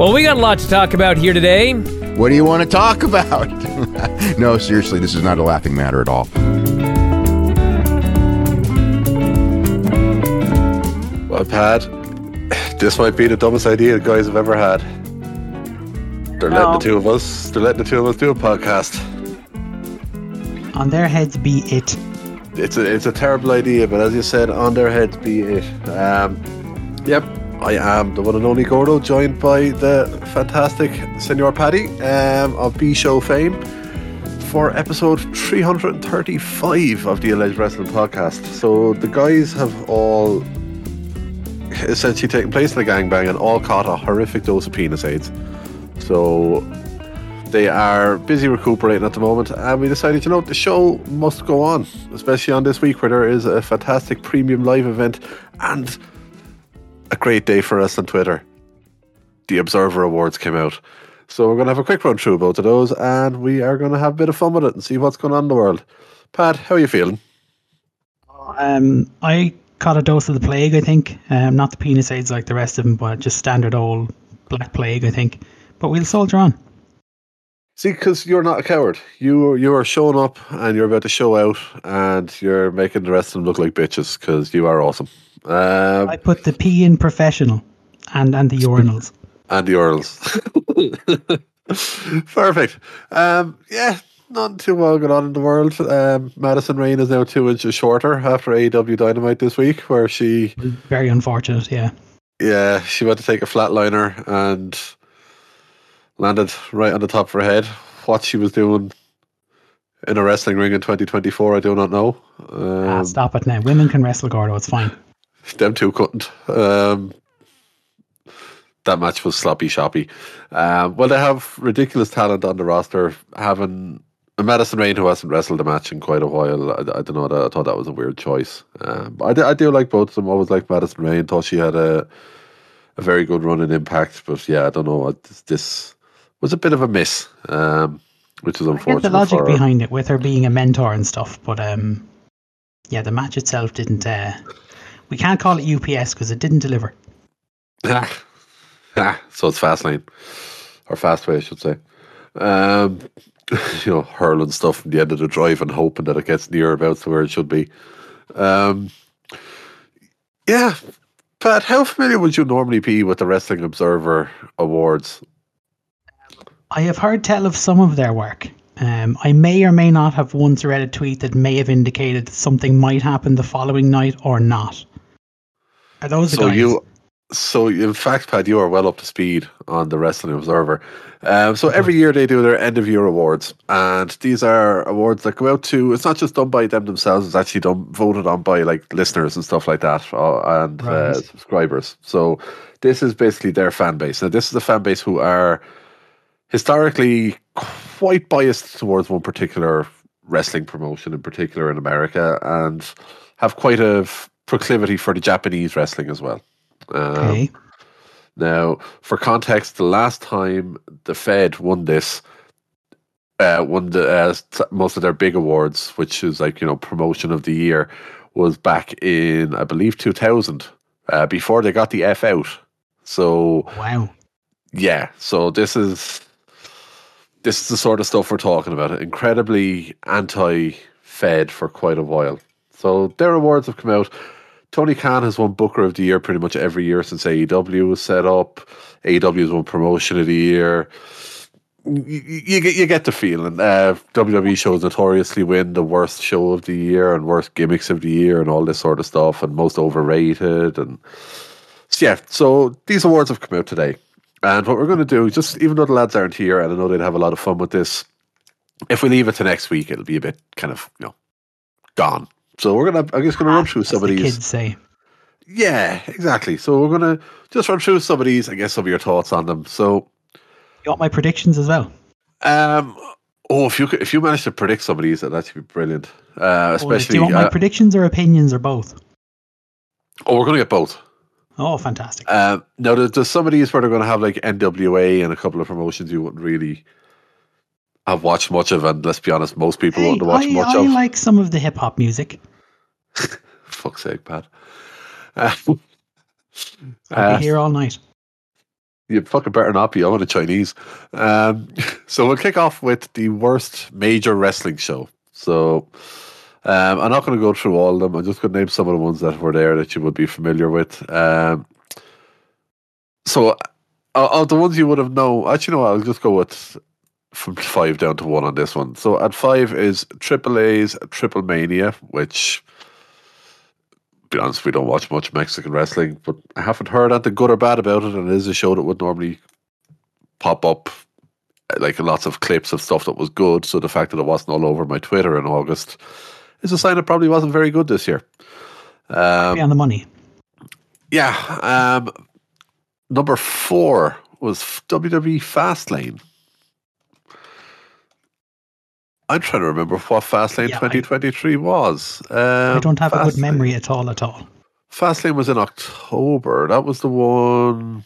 Well, we got a lot to talk about here today. What do you want to talk about? no, seriously, this is not a laughing matter at all. Well, Pat, this might be the dumbest idea the guys have ever had. They're letting the two of us. They're letting the two of us do a podcast. On their heads be it. It's a it's a terrible idea, but as you said, on their heads be it. Um, yep, I am the one and only Gordo, joined by the fantastic Senor Paddy um, of B Show fame for episode 335 of the Alleged Wrestling Podcast. So the guys have all essentially taken place in a gangbang and all caught a horrific dose of penis AIDS. So they are busy recuperating at the moment, and we decided, you know, the show must go on, especially on this week where there is a fantastic premium live event and a great day for us on Twitter. The Observer Awards came out. So we're going to have a quick run through both of those, and we are going to have a bit of fun with it and see what's going on in the world. Pat, how are you feeling? Um, I caught a dose of the plague, I think. Um, not the penis AIDS like the rest of them, but just standard old black plague, I think. But we'll soldier on. See, because you're not a coward. You you are showing up and you're about to show out, and you're making the rest of them look like bitches because you are awesome. Um, I put the P in professional and, and the urinals. and the Earls. Perfect. Um, yeah, not too well going on in the world. Um, Madison Rayne is now two inches shorter after AEW Dynamite this week, where she Very unfortunate, yeah. yeah she went to take a flatliner and landed right on the top of her head. What she was doing in a wrestling ring in 2024, I do not know. ah, Um, stop it now. Women can wrestle, Gordo. It's fine. Them two couldn't. Um, that match was sloppy shoppy. Um, well, they have ridiculous talent on the roster. Having a Madison Rayne who hasn't wrestled a match in quite a while, I, I don't know. I thought that was a weird choice. Um, but I, do, I do like both of them. I Always liked Madison Rayne. Thought she had a a very good run in Impact. But yeah, I don't know. This, this was a bit of a miss, um, which is I unfortunate. get the logic behind it with her being a mentor and stuff, but um, yeah, the match itself didn't. Uh, we can't call it UPS because it didn't deliver. Ah, ah, so it's fast lane or fast way, I should say. Um, you know, hurling stuff from the end of the drive and hoping that it gets near about to where it should be. Um, yeah, Pat, how familiar would you normally be with the Wrestling Observer Awards? I have heard tell of some of their work. Um, I may or may not have once read a tweet that may have indicated that something might happen the following night or not. Are those So guys? you, so in fact, Pat, you are well up to speed on the Wrestling Observer. Um, so every year they do their end of year awards, and these are awards that go out to. It's not just done by them themselves; it's actually done voted on by like listeners and stuff like that, uh, and uh, subscribers. So this is basically their fan base. Now this is the fan base who are historically quite biased towards one particular wrestling promotion in particular in America, and have quite a proclivity for the Japanese wrestling as well. Um, okay. now, for context, the last time the Fed won this, uh, won the uh, most of their big awards, which is like you know promotion of the year, was back in I believe two thousand, uh, before they got the F out. So Wow. yeah, so this is this is the sort of stuff we're talking about. Incredibly anti-Fed for quite a while. So their awards have come out. Tony Khan has won Booker of the Year pretty much every year since AEW was set up. AEW has won Promotion of the Year. You, you, get you get the feeling. Uh, WWE shows notoriously win the worst show of the year and worst gimmicks of the year and all this sort of stuff and most overrated and so yeah. So these awards have come out today. And what we're going to do, just even though the lads aren't here, and I know they'd have a lot of fun with this, if we leave it to next week, it'll be a bit kind of you know gone. So we're gonna, I'm just gonna run through some of these. kids say. Yeah, exactly. So we're gonna just run through some of these and get some of your thoughts on them. So, You want my predictions as well? um, oh, if you could, if you manage to predict some of these, that'd actually be brilliant. Uh, especially, do you want my uh, predictions or opinions or both? oh, we're gonna get both. Oh, fantastic. Um, now there's, there's some of these where they're going to have like NWA and a couple of promotions you wouldn't really have watched much of, and let's be honest, most people Hey, wouldn't watch I, much I of. like some of the hip hop music. Fuck's sake, Pat. Uh, I'll uh, be here all night. You fucking better not be I on a Chinese. Um, so we'll kick off with the worst major wrestling show. So um, I'm not going to go through all of them. I'm just going to name some of the ones that were there that you would be familiar with. Um, so uh, of the ones you would have known, actually, no, I'll just go with from five down to one on this one. So at five is Triple A's Triple Mania, which, be honest, we don't watch much Mexican wrestling, but I haven't heard anything good or bad about it, and it is a show that would normally pop up like lots of clips of stuff that was good. So the fact that it wasn't all over my Twitter in August is a sign it probably wasn't very good this year. Um, on the money. yeah. Um, number four was WWE Fastlane. I'm trying to remember what Fastlane Yeah, I- 2023 was. Um, I don't have a good memory at all. At all. Fastlane was in October. That was the one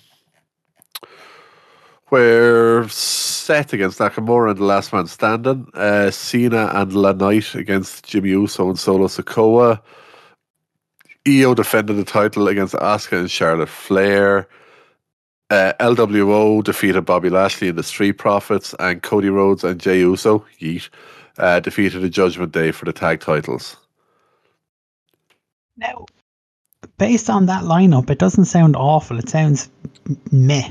where Seth against Nakamura and the Last Man Standing, uh, Cena and La Knight against Jimmy Uso and Solo Sikoa. Iyo defended the title against Asuka and Charlotte Flair. Uh, LWO defeated Bobby Lashley and the Street Profits, and Cody Rhodes and Jey Uso, yeet, uh, defeated the Judgment Day for the tag titles. Now, based on that lineup, it doesn't sound awful. It sounds meh.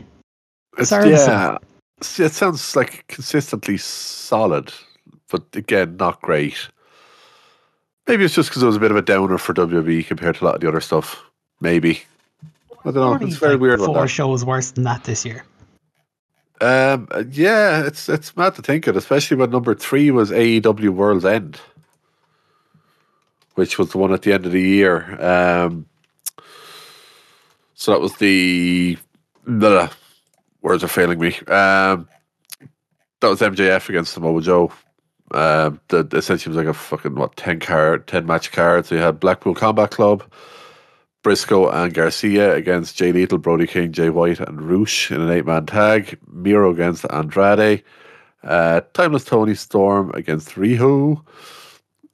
It's, yeah, it sounds like consistently solid, but again, not great. Maybe it's just because it was a bit of a downer for WWE compared to a lot of the other stuff. Maybe I don't know. Only It's very like weird. Four shows worse than that this year. um, yeah, it's it's mad to think it, especially when number three was AEW World's End, which was the one at the end of the year. Um, so that was the blah, words are failing me. Um, that was MJF against Samoa Joe. Um, the essentially was like a fucking what ten card, ten match card. So you had Blackpool Combat Club, Briscoe and Garcia against Jay Lethal, Brody King, Jay White, and Roosh in an eight man tag. Miro against Andrade. Uh, Timeless Toni Storm against Riho.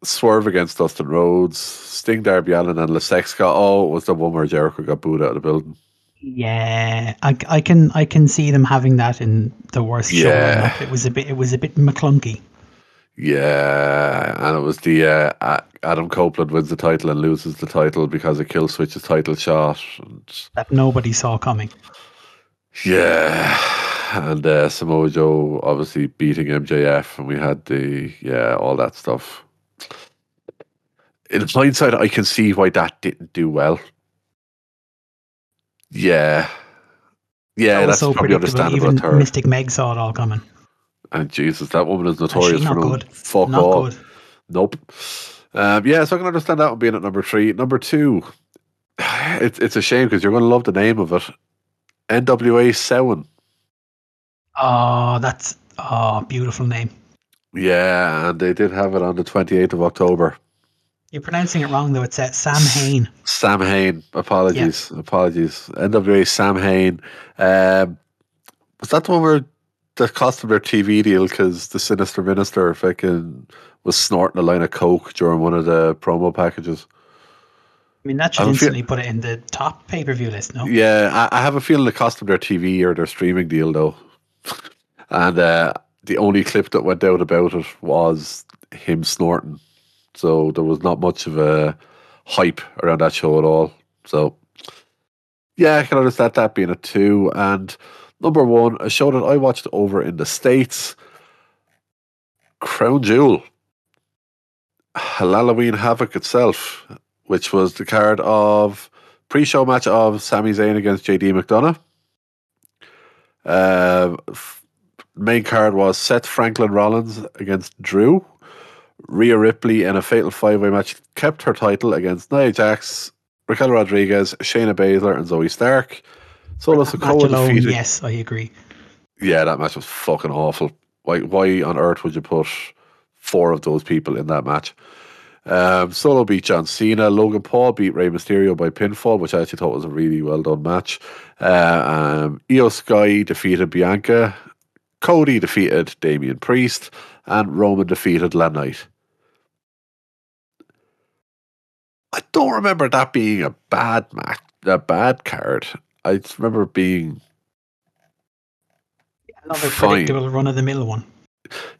Swerve against Dustin Rhodes. Sting, Darby Allin, and Lasexka. Oh, it was the one where Jericho got booed out of the building. Yeah, I, I can I can see them having that in the worst show. Yeah. lineup. It was a bit it was a bit McClunky. Yeah, and it was the uh, Adam Copeland wins the title and loses the title because of Killswitch's title shot. And that nobody saw coming. Yeah, and uh, Samoa Joe obviously beating MJF, and we had the yeah all that stuff. In hindsight, I can see why that didn't do well. Yeah, yeah, That that's so probably predictable. understandable. Even. Mystic Meg saw it all coming. And Jesus, that woman is notorious for no good. fuck Not all. good. Nope. Um, yeah, so I can understand that one being at number three. Number two, it's it's a shame because you're going to love the name of it. NWA Seven. Oh, that's oh beautiful name. Yeah, and they did have it on the 28th of October. You're pronouncing it wrong though. It's uh, Sam Hain. Sam Hain. Apologies. Apologies. NWA Sam Hain. Um, was that the one where the cost of their TV deal because the Sinister Minister fucking was snorting a line of coke during one of the promo packages? I mean, that should I'm feel- instantly put it in the top pay per view list. No, Yeah, I, I have a feeling the cost of their TV or their streaming deal though, and uh, the only clip that went out about it was him snorting. So there was not much of a hype around that show at all. So yeah, I can understand that being a two. And number one, a show that I watched over in the states, Crown Jewel, Halloween Havoc itself, which was the card of pre-show match of Sami Zayn against JD McDonagh. Uh, main card was Seth Franklin Rollins against Drew. Rhea Ripley in a fatal five-way match kept her title against Nia Jax, Raquel Rodriguez, Shayna Baszler, and Zoey Stark. Solo That match Sikoa alone, defeated. yes, I agree. Yeah, that match was fucking awful. Why, why on earth would you put four of those people in that match? Um, Solo beat John Cena. Logan Paul beat Rey Mysterio by pinfall, which I actually thought was a really well done match. Uh, um, Iyo Sky defeated Bianca. Cody defeated Damian Priest. And Roman defeated La Knight. I don't remember that being a bad match, a bad card. I just remember being Another fine. predictable run of the mill one.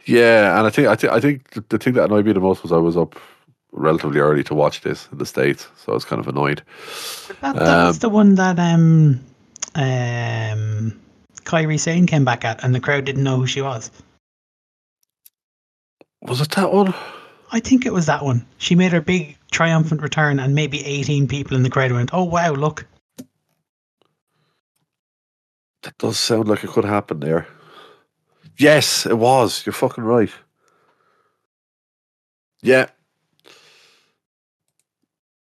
Yeah, and I think I think I think the, thing that annoyed me the most was I was up relatively early to watch this in the states, so I was kind of annoyed. That, that was Um, the one that um um Kairi Sane came back at, and the crowd didn't know who she was. Was it that one? I think it was that one. She made her big triumphant return, and maybe 18 people in the crowd went, "Oh wow, look!" That does sound like it could happen there. Yes, it was. You're fucking right. Yeah.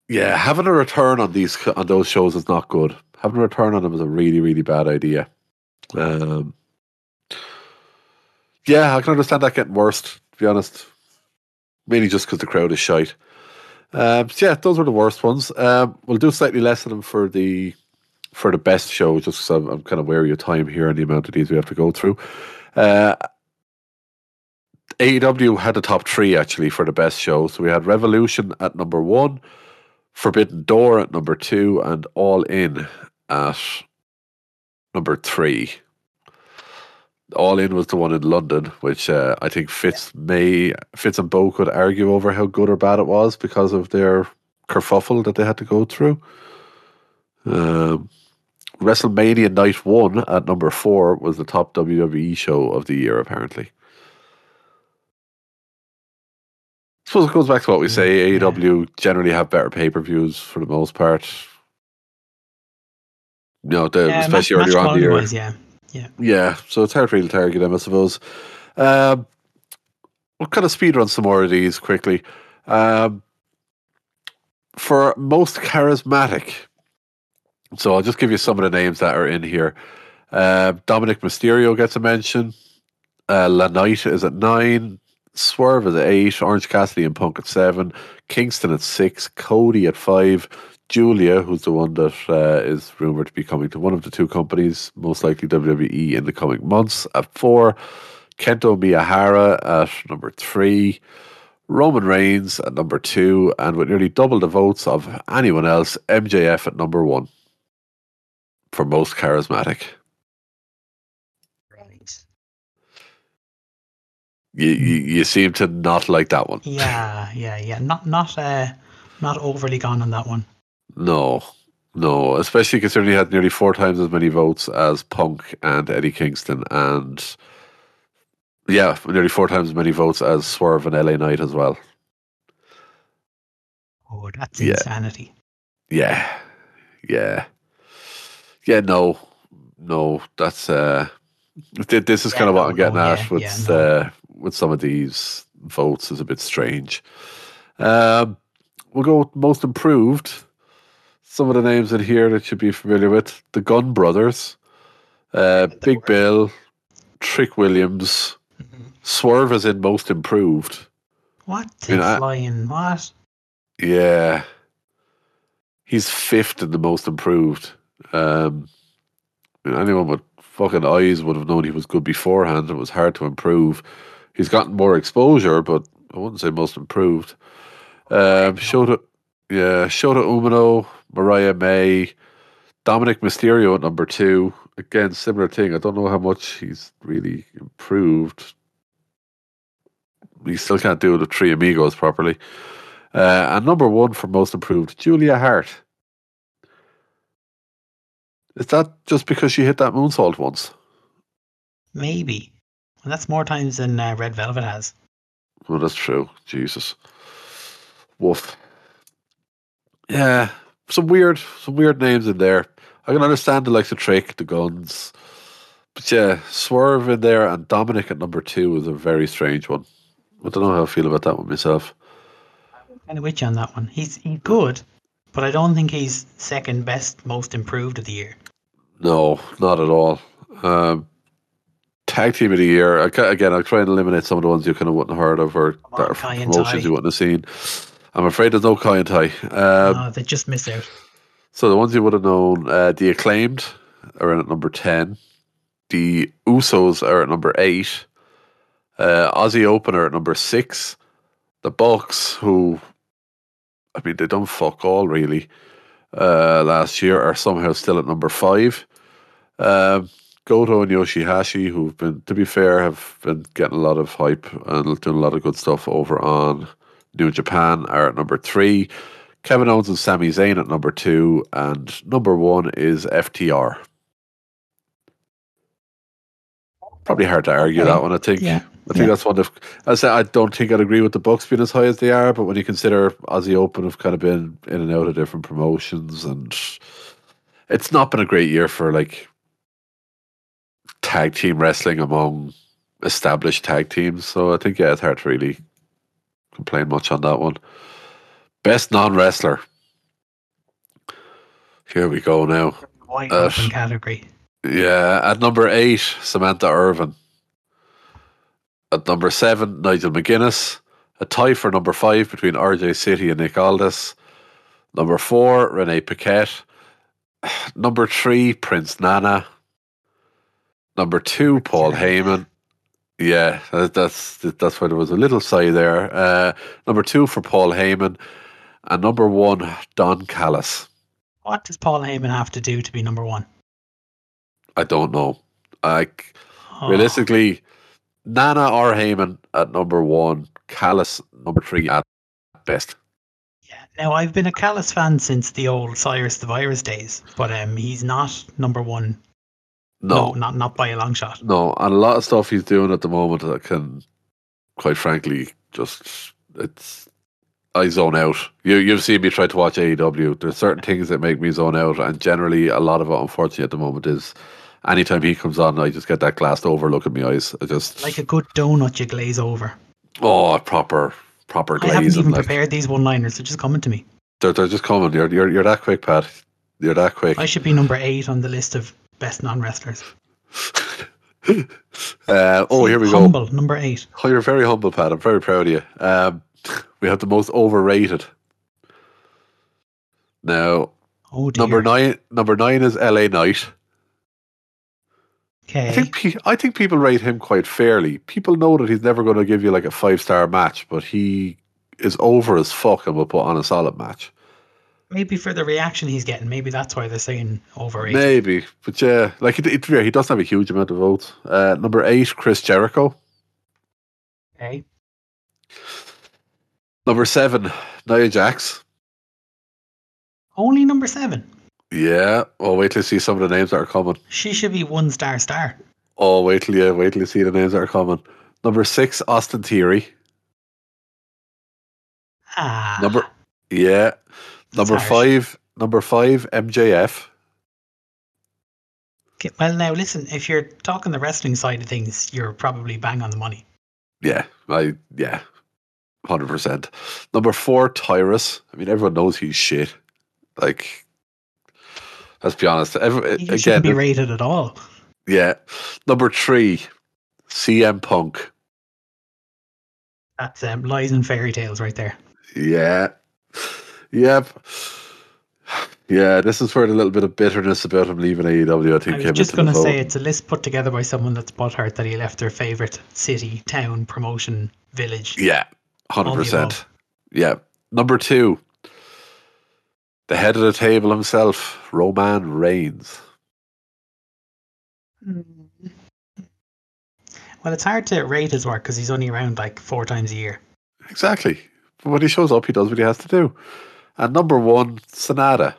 Yeah, having a return on these on those shows is not good. Having a return on them is a really, really bad idea. Um, yeah, I can understand that getting worse. To be honest, mainly just because the crowd is shite. Um, so yeah, those were the worst ones. Um, we'll do slightly less of them for the for the best show, just because I'm, I'm kind of wary of time here and the amount of these we have to go through. Uh, AEW had the top three actually for the best show. So we had Revolution at number one, Forbidden Door at number two, and All In at number three. All In was the one in London, which uh, I think Fitz may Fitz and Bo could argue over how good or bad it was because of their kerfuffle that they had to go through. Um, WrestleMania Night One at number four was the top WWE show of the year, apparently. I suppose it goes back to what we say. Yeah. AEW generally have better pay per views for the most part. You know, the, Yeah, especially match, earlier on the year. quality-wise, yeah. Yeah, so it's hard really to argue them, I suppose. Um, we'll kind of speed run some more of these quickly. Um, for most charismatic, so I'll just give you some of the names that are in here. Uh, Dominic Mysterio gets a mention. Uh, La Knight is at nine. Swerve is at eight. Orange Cassidy and Punk at seven. Kingston at six. Cody at five. Julia, who's the one that uh, is rumored to be coming to one of the two companies, most likely WWE, in the coming months, at four. Kento Miyahara at number three. Roman Reigns at number two. And with nearly double the votes of anyone else, MJF at number one for most charismatic. Right. You, you, you seem to not like that one. Yeah, yeah, yeah. Not not uh not overly gone on that one. No, no, especially considering he had nearly four times as many votes as Punk and Eddie Kingston, and yeah, nearly four times as many votes as Swerve and LA Knight as well. Oh, that's Yeah. insanity. Yeah, yeah, yeah. No, no, that's uh, th- this is Yeah, kind of what no, I'm getting no, at yeah, with no. uh, with some of these votes is a bit strange. Um, we'll go with most improved. Some of the names in here that you'd be familiar with: the Gunn Brothers, uh, Big Bill, Trick Williams, Mhm. Swerve is in most improved. What You know, flying? What? Yeah. He's fifth in the most improved. Um, anyone with fucking eyes would have known he was good beforehand. It was hard to improve. He's gotten more exposure, but I wouldn't say most improved. Um, Shota, yeah, Shota Umino, Mariah May, Dominic Mysterio at number two. Again, similar thing. I don't know how much he's really improved. He still can't do the three amigos properly. Uh, and number one for most improved, Julia Hart. Is that just because she hit that moonsault once? Maybe. Well, that's more times than uh, Red Velvet has. Well, that's true. Jesus. Woof. Yeah, some weird, some weird names in there. I can understand the likes of Trick, the guns, but yeah, Swerve in there and Dominic at number two is a very strange one. I don't know how I feel about that one myself. Kind of with you on that one. He's he's good, but I don't think he's second best, most improved of the year. No, not at all. Um, tag team of the year. I, again, I'll try and eliminate some of the ones you kind of wouldn't have heard of or on, that are promotions you wouldn't have seen. I'm afraid there's no Kai and Tai. Um, no, they just missed out. So the ones you would have known, uh, the acclaimed are in at number ten. The Usos are at number eight. Uh, Aussie opener at number six. The Bucks, who, I mean, they done fuck all really. Uh, last year are somehow still at number five. Um, Goto and Yoshihashi, who've been, to be fair, have been getting a lot of hype and doing a lot of good stuff over on New Japan, are at number three. Kevin Owens and Sami Zayn at number two, and number one is FTR. Probably hard to argue that one. I think. Yeah. I think Yeah. that's one of. I say I don't think I'd agree with the Bucks being as high as they are, but when you consider Aussie Open have kind of been in and out of different promotions, and it's not been a great year for like tag team wrestling among established tag teams. So I think yeah, it's hard to really complain much on that one. Best non wrestler. Here we go now. Wide Uh, category. Yeah, at number eight, Samantha Irvin. At number seven, Nigel McGuinness. A tie for number five between RJ City and Nick Aldis. Number four, Renee Paquette. Number three, Prince Nana. Number two, Paul Heyman. Yeah, that's that's why there was a little sigh there. Uh, number two for Paul Heyman, and number one, Don Callis. What does Paul Heyman have to do to be number one? I don't know. Like Oh, realistically, Nana or Heyman at number one, Callis number three at best. yeah. Now I've been a Callis fan since the old Cyrus the Virus days, but um, he's not number one. No, No, not not by a long shot. no, and a lot of stuff he's doing at the moment that can, quite frankly, just it's. I zone out. You you've seen me try to watch AEW. There's certain things that make me zone out, and generally a lot of it, unfortunately, at the moment is. Anytime he comes on, I just get that glassed over look in my eyes. I just Like a good donut, you glaze over. oh proper proper I haven't even like, prepared these one-liners; they're just coming to me. they're, they're just coming. You're you're you're that quick, Pat. You're that quick. I should be number eight on the list of best non-wrestlers. Uh, oh, here we go. Number eight. Oh, you're very humble, Pat. I'm very proud of you. Um, we have the most overrated. Now, Oh dear. number nine. Number nine is LA Knight. Okay. I think pe- I think people rate him quite fairly. People know that he's never going to give you like a five star match, but he is over as fuck and will put on a solid match. Maybe for the reaction he's getting, maybe that's why they're saying overrated. Maybe, but yeah, like it, it, he doesn't have a huge amount of votes. Uh, number eight, Chris Jericho. Okay. Number seven, Nia Jax. Only number seven. Yeah. Oh, wait till you see some of the names that are coming. She should be one star star. Oh, wait till you wait till you see the names that are coming. Number six, Austin Theory. Ah. Number yeah. Number five, number five, MJF. Okay, well, now listen. If you're talking the wrestling side of things, you're probably bang on the money. Yeah, I yeah, hundred percent. Number four, Tyrus. I mean, everyone knows he's shit. Like, let's be honest. Every, He again, shouldn't be rated at all. yeah. Number three, CM Punk. That's um, lies and fairy tales right there. Yeah. Yep. Yeah, this is where the little bit of bitterness about him leaving AEW, I think, I was just going to say it's a list put together by someone that's butthurt that he left their favorite city, town, promotion, village. Yeah, hundred percent. Yeah. Number two, the head of the table himself, Roman Reigns. Hmm. Well, it's hard to rate his work because he's only around like four times a year. Exactly. But when he shows up, he does what he has to do. And number one, Sanada.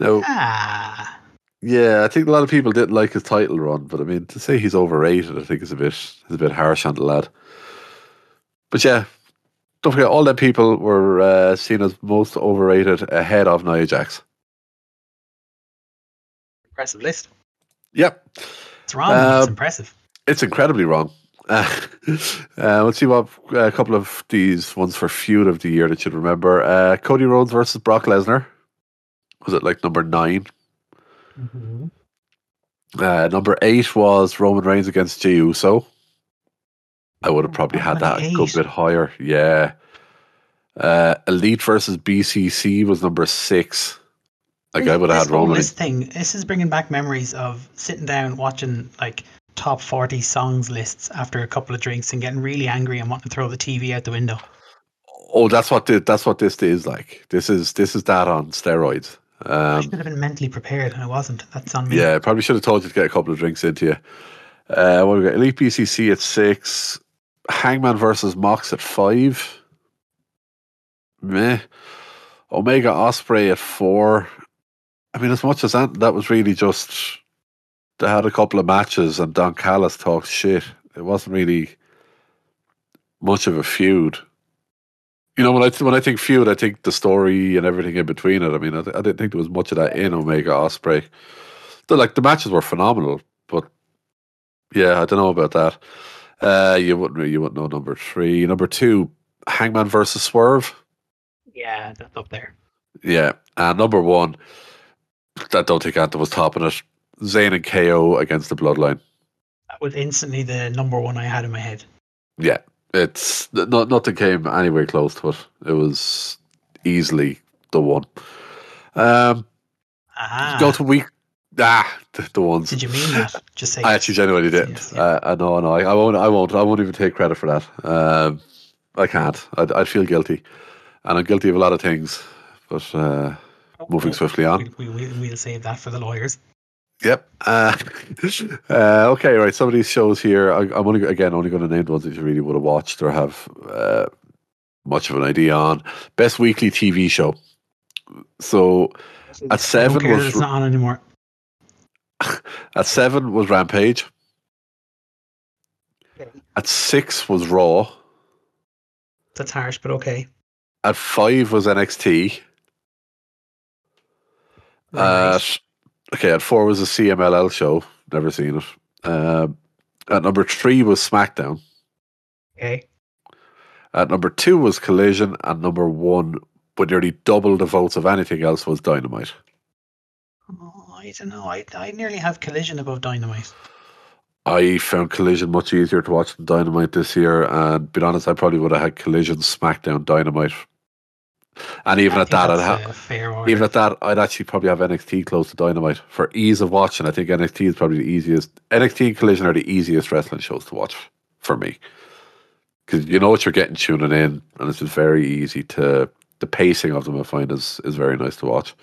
Now, Ah, yeah, I think a lot of people didn't like his title run, but I mean, to say he's overrated, I think is a bit is a bit harsh on the lad. But yeah, don't forget, all them people were uh, seen as most overrated ahead of Nia Jax. impressive list. Yep. It's wrong. it's Um, impressive. It's incredibly wrong. Uh, uh, let's see what a couple of these ones for feud of the year that you'd remember. Uh, Cody Rhodes versus Brock Lesnar. Was it like number nine? Mhm. Uh, number eight was Roman Reigns against Jey Uso. I would have probably had that a good bit higher. Yeah. Uh, Elite versus BCC was number six. Like I would have had Roman. This thing. This is bringing back memories of sitting down watching like top forty songs lists after a couple of drinks and getting really angry and wanting to throw the TV out the window. Oh, that's what the, that's what this is like. This is this is that on steroids. I Um, should have been mentally prepared, and I wasn't. That's on me. yeah, probably should have told you to get a couple of drinks into you. Uh, what we got? Elite BCC at six. Hangman versus Mox at five. Meh. Omega Osprey at four. I mean, as much as that, that was really just they had a couple of matches and Don Callis talked shit. It wasn't really much of a feud. You know, when I th- when I think feud, I think the story and everything in between it. I mean, I, th- I didn't think there was much of that in Omega Osprey. The, like the matches were phenomenal, but yeah, I don't know about that. Uh, you wouldn't you wouldn't know number three. Number two, Hangman versus Swerve. Yeah, that's up there. Yeah, and number one, I don't think Anthem was topping it. Zayn and KO against the Bloodline. That was instantly the number one I had in my head. Yeah, it's not nothing came anywhere close to it. It was easily the one. Um, Ah, go to week. Ah, the, the ones. did you mean that? Just say I actually genuinely didn't. Yes, yeah. Uh, I know, no, I, I won't. I won't. I won't even take credit for that. Um, I can't. I'd, I'd feel guilty, and I'm guilty of a lot of things. But uh, moving swiftly on. We, we, we'll save that for the lawyers. Yep. Uh, uh, okay, right. Some of these shows here, I, I'm only again only going to name the ones that you really would have watched or have uh, much of an idea on. Best weekly TV show. So at I don't seven care that was it's not on anymore. at seven was Rampage. At six was Raw. That's harsh, but okay. At five was NXT. Right. At okay, at four was a CMLL show. Never seen it. Um, at number three was SmackDown. okay. At number two was Collision, and number one, with nearly double the votes of anything else, was Dynamite. Oh, I don't know. I, I nearly have Collision above Dynamite. I found Collision much easier to watch than Dynamite this year, and be honest, I probably would have had Collision, SmackDown, Dynamite, and even I at that, I'd that's have. a fair. Even at that, I'd actually probably have NXT close to Dynamite for ease of watching. I think NXT is probably the easiest. NXT and Collision are the easiest wrestling shows to watch for me because you know what you're getting tuning in, and it's just very easy to. The pacing of them, I find, is is very nice to watch.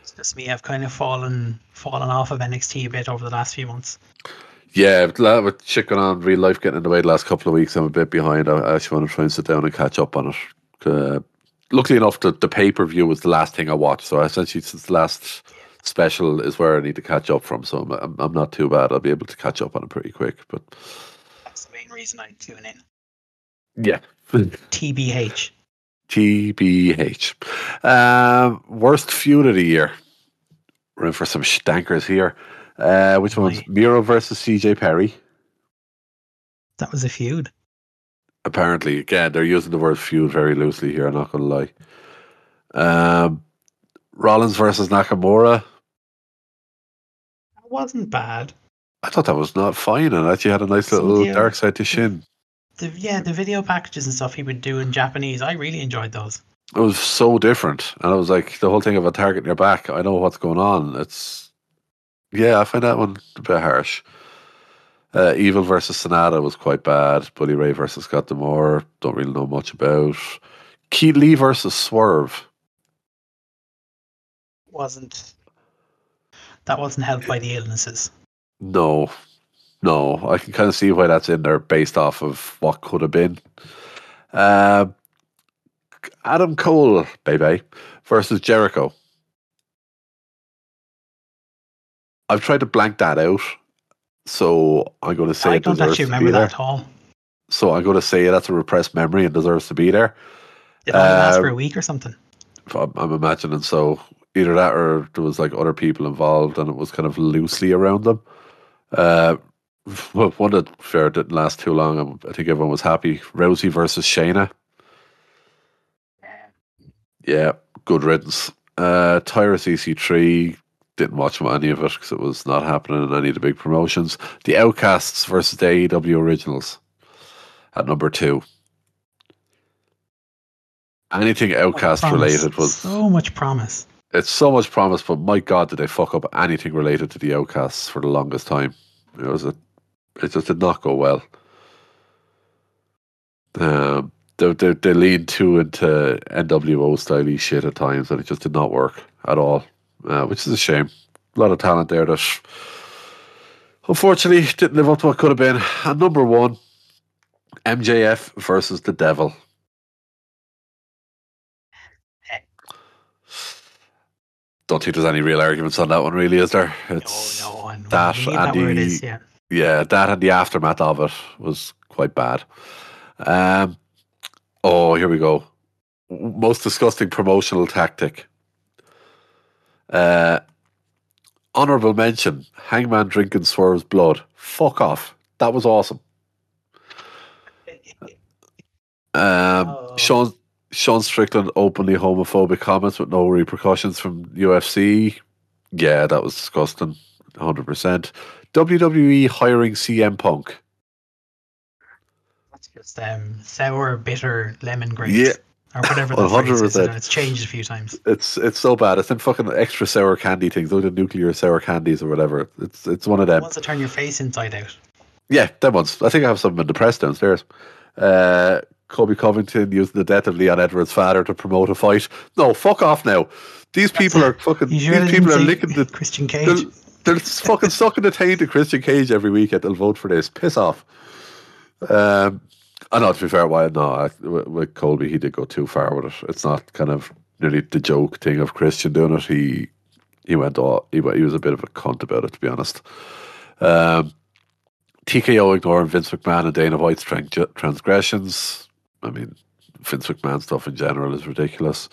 It's just me. I've kind of fallen fallen off of NXT a bit over the last few months. Yeah, with, shit going on, real life getting in the way the last couple of weeks, I'm a bit behind. I, I actually want to try and sit down and catch up on it. Uh, luckily enough, the, the pay per view was the last thing I watched. So essentially, since the last special is where I need to catch up from. So I'm, I'm, I'm not too bad. I'll be able to catch up on it pretty quick. But That's the main reason I tune in. yeah. TBH. TBH. Um, worst feud of the year. We're in for some stankers here. Uh, which one's Right. Miro versus CJ Perry? That was a feud. Apparently again they're using the word feud very loosely here i'm not gonna lie. Um rollins versus nakamura. That wasn't bad. i thought that was not fine and actually had a nice little dark side to shin. The yeah, the video packages and stuff he would do in Japanese, I really enjoyed those. it was so different and i was like the whole thing of a target in your back i know what's going on. It's yeah i find that one a bit harsh uh, Evil versus Sanada was quite bad. Bully Ray versus Scott D'Amore, don't really know much about. Keith Lee versus Swerve. Wasn't that wasn't helped by the illnesses. No, no. I can kind of see why that's in there based off of what could have been. Um, Adam Cole, baby, versus Jericho. I've tried to blank that out, so I'm going to say I it don't deserves actually to remember be that there. at all. So I'm going to say that's a repressed memory and deserves to be there. Did it only last for Uh, a week or something? I'm, I'm imagining so. Either that or there was like other people involved and it was kind of loosely around them. Uh, well, one that fair didn't last too long. I think everyone was happy. Rousey versus Shayna. Yeah, good riddance. Uh, Tyrus EC3 didn't watch any of it because it was not happening in any of the big promotions. The Outcasts versus the AEW Originals at number two. Anything Outcast related was so much promise. it's so much promise, but my God, did they fuck up anything related to the Outcasts for the longest time? It was a, it just did not go well. Um, they, they, they lean too into NWO style shit at times, and it just did not work at all, uh, which is a shame. A lot of talent there that unfortunately didn't live up to what could have been. And number one, MJF versus the Devil. Don't think there's any real arguments on that one, really, is there? It's no, no, and that and the- is, yeah. yeah, that and the aftermath of it was quite bad. Um, oh, here we go. Most disgusting promotional tactic. Uh, honorable mention: Hangman drinking Swerve's blood. Fuck off. That was awesome. Um, Oh. Sean Sean Strickland openly homophobic comments with no repercussions from UFC. Yeah, that was disgusting. Hundred percent. WWE hiring CM Punk. That's just um, sour, bitter lemon grapes. Yeah. Or whatever the A hundred phrase is. I percent. It's changed a few times. It's it's so bad. It's in fucking extra sour candy things. Those are nuclear sour candies or whatever. It's it's one of them. Once to turn your face inside out. Yeah, them ones. I think I have some in the press downstairs. Uh, Colby Covington using the death of Leon Edwards' father to promote a fight. No, fuck off now. These people are fucking. Sure these people are licking the. Christian They're, Cage? they're fucking sucking the taint of Christian Cage every weekend. They'll vote for this. Piss off. Um, I know to be fair, why no? With, Colby, he did go too far with it. It's not kind of nearly the joke thing of Christian doing it. He he went all he, he was a bit of a cunt about it, to be honest. Um, TKO ignoring Vince McMahon and Dana White's tran- transgressions. I mean, Vince McMahon stuff in general is ridiculous.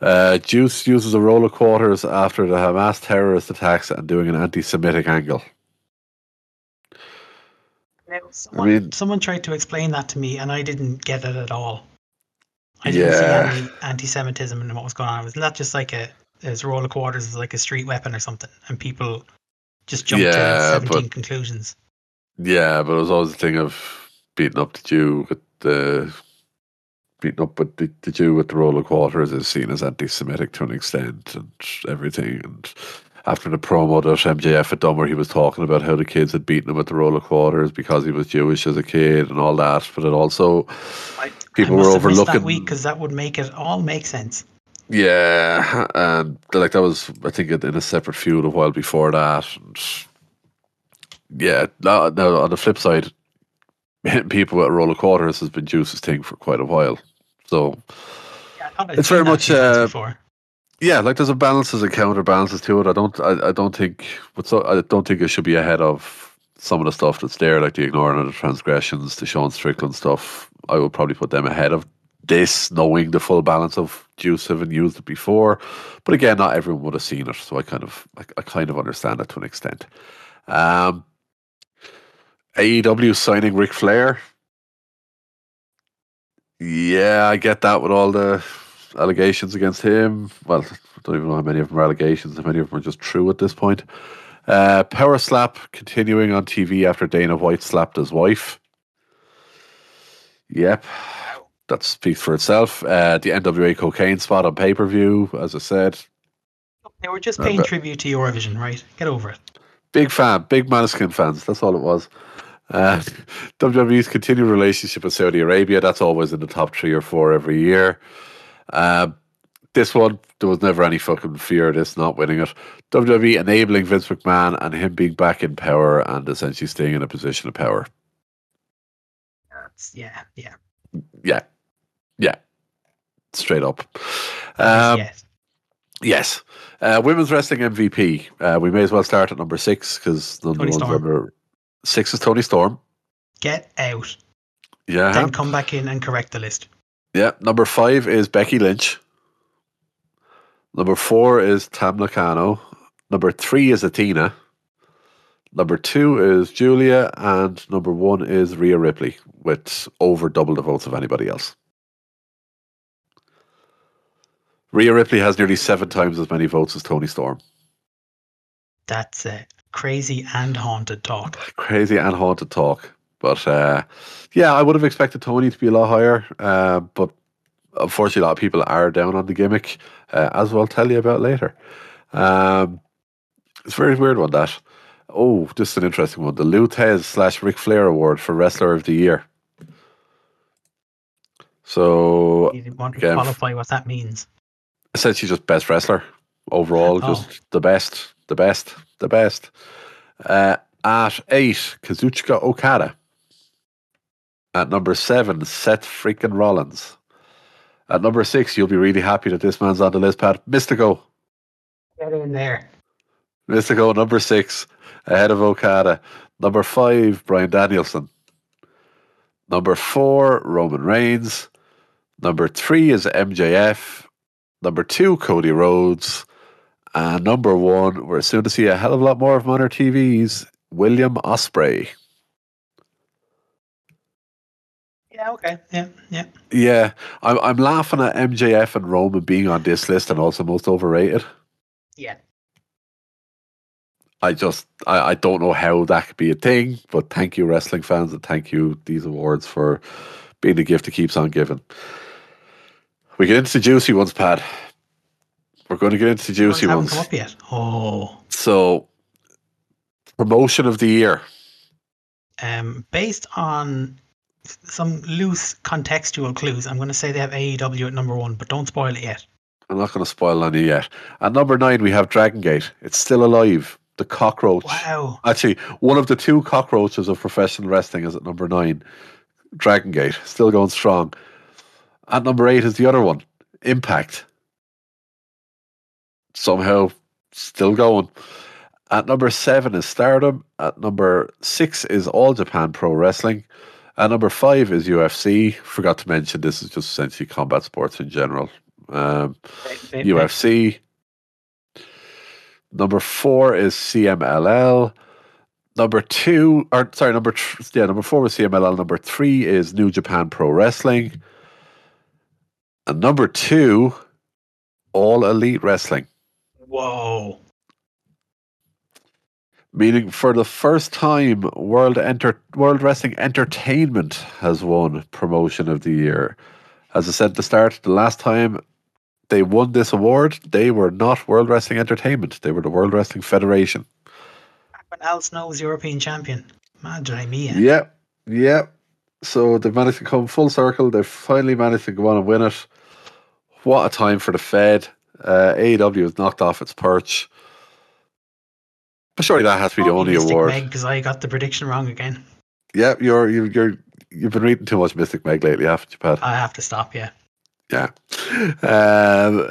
Uh, Juice uses a roll of quarters after the Hamas terrorist attacks and doing an anti-Semitic angle. Someone, mean- someone tried to explain that to me, and I didn't get it at all. I didn't Yeah. see any anti-Semitism in what was going on. It was not just like a as roll of quarters was like a street weapon or something, and people just jumped Yeah, to seventeen but- conclusions. Yeah, but it was always the thing of beating up the Jew with the beating up with the, the Jew with the roll of quarters is seen as anti-Semitic to an extent and everything. And after the promo that MJF had done, where he was talking about how the kids had beaten him at the roll of quarters because he was Jewish as a kid and all that, but it also I, people I were overlooking. that week because that would make it all make sense. Yeah, and like that was, I think, in a separate feud a while before that. And yeah, now, now on the flip side, hitting people at a roll of quarters has been Juice's thing for quite a while. So Yeah, It's very much, uh, before. Yeah, like there's a balances and counterbalances to it. I don't, I, I don't think, but so I don't think it should be ahead of some of the stuff that's there, like the ignoring of the transgressions, the Sean Strickland stuff. I would probably put them ahead of this, knowing the full balance of Juice having used it before. But again, not everyone would have seen it, so I kind of, I, I kind of understand it to an extent. Um, AEW signing Ric Flair. Yeah, I get that with all the allegations against him. Well, I don't even know how many of them are allegations. How many of them are just true at this point? Uh, Power slap continuing on TV after Dana White slapped his wife. Yep, that speaks for itself. Uh, the NWA cocaine spot on pay per view, as I said. They were just Uh, paying but- tribute to Eurovision, right? Get over it. Big fan, big Maneskin fans. That's all it was. Uh, WWE's continued relationship with Saudi Arabia. That's always in the top three or four every year. Uh, this one, there was never any fucking fear of this not winning it. WWE enabling Vince McMahon and him being back in power and essentially staying in a position of power. That's, yeah, yeah. Yeah. Yeah. Straight up. Um, yes. Yes. Uh, women's wrestling MVP. Uh, we may as well start at number six because the Toni ones Storm. under six is Toni Storm. Get out. Yeah. Then come back in and correct the list. Yeah. Number five is Becky Lynch. Number four is Tam Nakano. Number three is Athena. Number two is Julia. And number one is Rhea Ripley with over double the votes of anybody else. Rhea Ripley has nearly seven times as many votes as Toni Storm. That's uh, crazy and haunted talk. crazy and haunted talk. But uh, yeah, I would have expected Toni to be a lot higher. Uh, but unfortunately, a lot of people are down on the gimmick, uh, as we'll tell you about later. Um, it's a very weird one, that. Oh, just an interesting one. The Lou Thesz slash Ric Flair Award for Wrestler of the Year. So You want to Again, qualify what that means. essentially just best wrestler overall, Oh. just the best, the best, the best. Uh, at eight, Kazuchika Okada. At number seven, Seth freaking Rollins. At number six, you'll be really happy that this man's on the list, Pat. Mistico. Get in there. Mistico, number six, ahead of Okada. Number five, Bryan Danielson. Number four, Roman Reigns. Number three is MJF. Number two, Cody Rhodes. And number one, we're soon to see a hell of a lot more of him on our TVs, William Ospreay. Yeah, okay. Yeah, yeah. Yeah, I'm, I'm laughing at MJF and Roman being on this list and also most overrated. Yeah. I just I, I don't know how that could be a thing, but thank you, wrestling fans, and thank you these awards for being the gift that keeps on giving. We get into the juicy ones, Pat. We're going to get into the juicy ones. come up yet. Oh. So, promotion of the year. Um, based on some loose contextual clues, I'm going to say they have AEW at number one, but don't spoil it yet. I'm not going to spoil any yet. At number nine, we have Dragon Gate. It's still alive. The cockroach. Wow. Actually, one of the two cockroaches of professional wrestling is at number nine. Dragon Gate, still going strong. At number eight is the other one, Impact. Somehow still going. At number seven is Stardom. At number six is All Japan Pro Wrestling. At number five is UFC. Forgot to mention this is just essentially combat sports in general. Um, UFC. Number four is CMLL. Number two, or sorry, number tr- yeah, number four was CMLL. Number three is New Japan Pro Wrestling. And number two, All Elite Wrestling. Whoa. Meaning, for the first time, World Enter- World Wrestling Entertainment has won Promotion of the Year. As I said at the start, the last time they won this award, they were not World Wrestling Entertainment. They were the World Wrestling Federation. Al Snow was European champion. Madre mia. Yep, yep. So they've managed to come full circle. They've finally managed to go on and win it. What a time for the Fed. Uh, AEW has knocked off its perch. Surely that has to be the only award. Because I got the prediction wrong again. Yeah, you're you're you're you've been reading too much Mystic Meg lately, haven't you, Pat? I have to stop, yeah. Yeah. Um,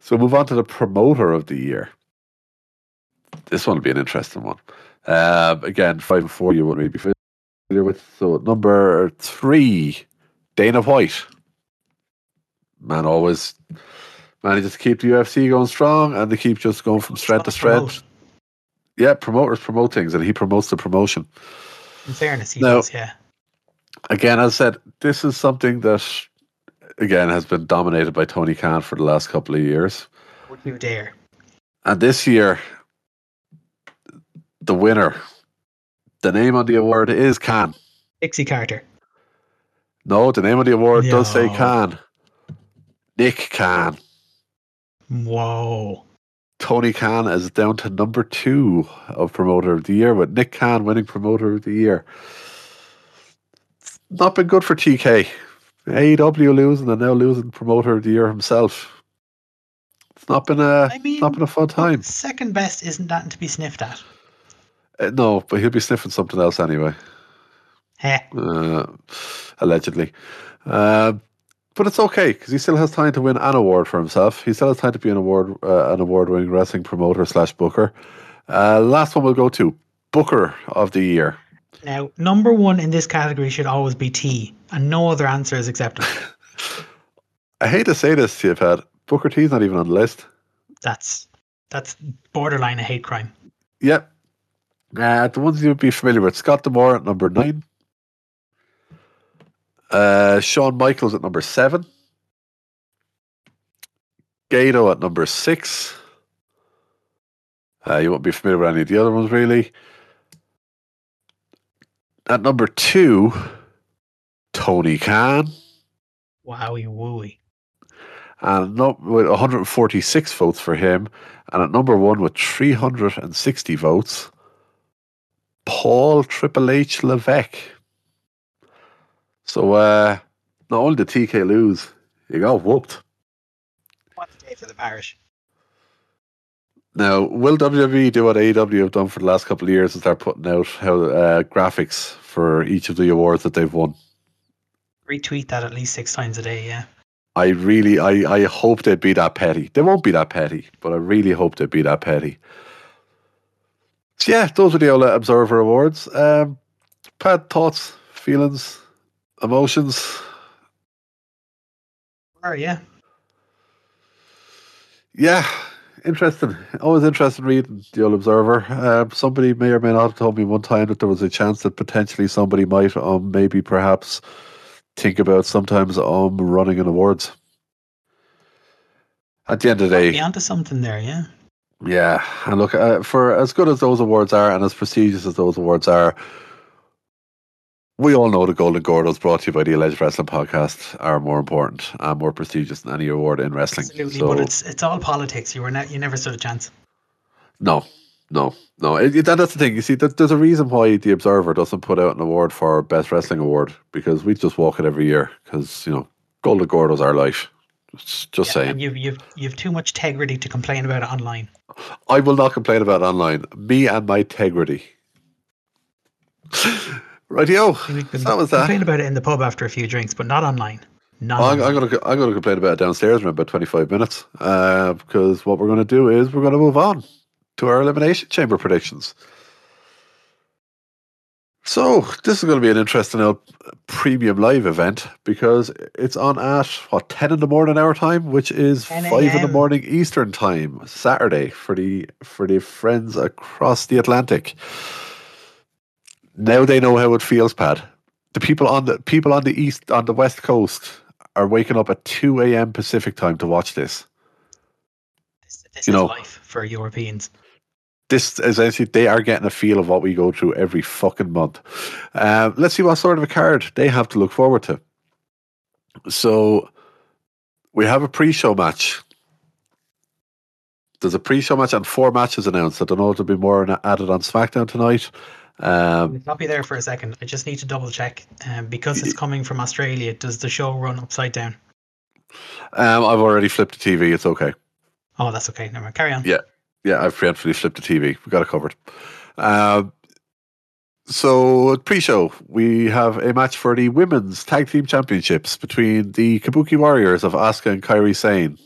so move on to the promoter of the year. This one will be an interesting one. Um, again, five and four you wouldn't really be familiar with. So number three, Dana White. Man always manages to keep the UFC going strong and they keep just going from strength to strength. Yeah, promoters promote things and he promotes the promotion. In fairness, he No. does, yeah. again, as I said, this is something that again has been dominated by Tony Khan for the last couple of years. Would you dare? And this year, the winner, the name on the award is Khan. Dixie Carter. No, the name of the award does say No. Khan. Nick Khan. Whoa. Tony Khan is down to number two of Promoter of the Year, with Nick Khan winning Promoter of the Year. Not been good for TK. AEW losing and now losing Promoter of the Year himself. It's not been a I mean, not been a fun time. Second best isn't that to be sniffed at. Uh, no, but he'll be sniffing something else anyway. Heh. uh, allegedly. Um, but it's okay because he still has time to win an award for himself. He still has time to be an award uh, an award winning wrestling promoter slash booker. Uh, last one we'll go to Booker of the Year. Now, number one in this category should always be T, and no other answer is acceptable. I hate to say this to you, Pat. Booker T's not even on the list. That's that's borderline a hate crime. Yep. Uh, the ones you'd be familiar with Scott D'Amore at number nine. Uh, Shawn Michaels at number seven. Gedo at number six. Uh, you won't be familiar with any of the other ones, really. At number two, Tony Khan. Wowie wooey. And no, with 146 votes for him. And at number one with 360 votes, Paul Triple H Levesque. So, uh, not only did TK lose, he got whooped. What day for the parish. Now, will WWE do what AEW have done for the last couple of years and start putting out how uh, graphics for each of the awards that they've won? Retweet that at least six times a day, yeah. I really, I, I hope they'd be that petty. They won't be that petty, but I really hope they'd be that petty. So yeah, those are the Ola Observer Awards. Um, Pat, thoughts, feelings, emotions? Or yeah. Yeah, interesting. Always interesting reading the Old Observer. Um, somebody may or may not have told me one time that there was a chance that potentially somebody might, um, maybe perhaps think about sometimes um running in awards. At the end of the day, Be onto something there, yeah. Yeah, and look, uh, for as good as those awards are and as prestigious as those awards are, we all know the Golden Gordos brought to you by the Alleged Wrestling Podcast are more important and more prestigious than any award in wrestling. Absolutely, So, but it's it's all politics. You were ne- you never stood a chance. no, no, no. It, it- that, that's the thing. You see, there, there's a reason why the Observer doesn't put out an award for Best Wrestling Award because we just walk it every year because, you know, Golden Gordos are life. Just, just Yeah, saying. and you've you've you've too much integrity to complain about it online. I will not complain about it online. Me and my integrity. Rightio. That was that. complain about it in the pub after a few drinks, but not online. Not I'm, online. I'm gonna I'm gonna complain about it downstairs in about 25 minutes. Uh, because what we're gonna do is we're gonna move on to our elimination chamber predictions. So this is going to be an interesting uh, premium live event because it's on at what 10 in the morning our time, which is five in the morning Eastern time, Saturday for the for the friends across the Atlantic. Now they know how it feels, Pat. The people on the people on the east on the west coast are waking up at 2 a.m. Pacific time to watch this. This, this you is know- life for Europeans. this essentially they are getting a feel of what we go through every fucking month. Um, let's see what sort of a card they have to look forward to. So we have a pre-show match. There's a pre-show match and four matches announced. I don't know if there'll be more added on SmackDown tonight. Um, I'll be there for a second. I just need to double check. Um, because it's coming from Australia, does the show run upside down? um, I've already flipped the TV. It's okay. Oh, that's okay. Never mind. Carry on. Yeah. Yeah, I've preemptively flipped the TV. We got it covered. Um, so pre-show, we have a match for the women's tag team championships between the Kabuki Warriors of Asuka and Kairi Sane.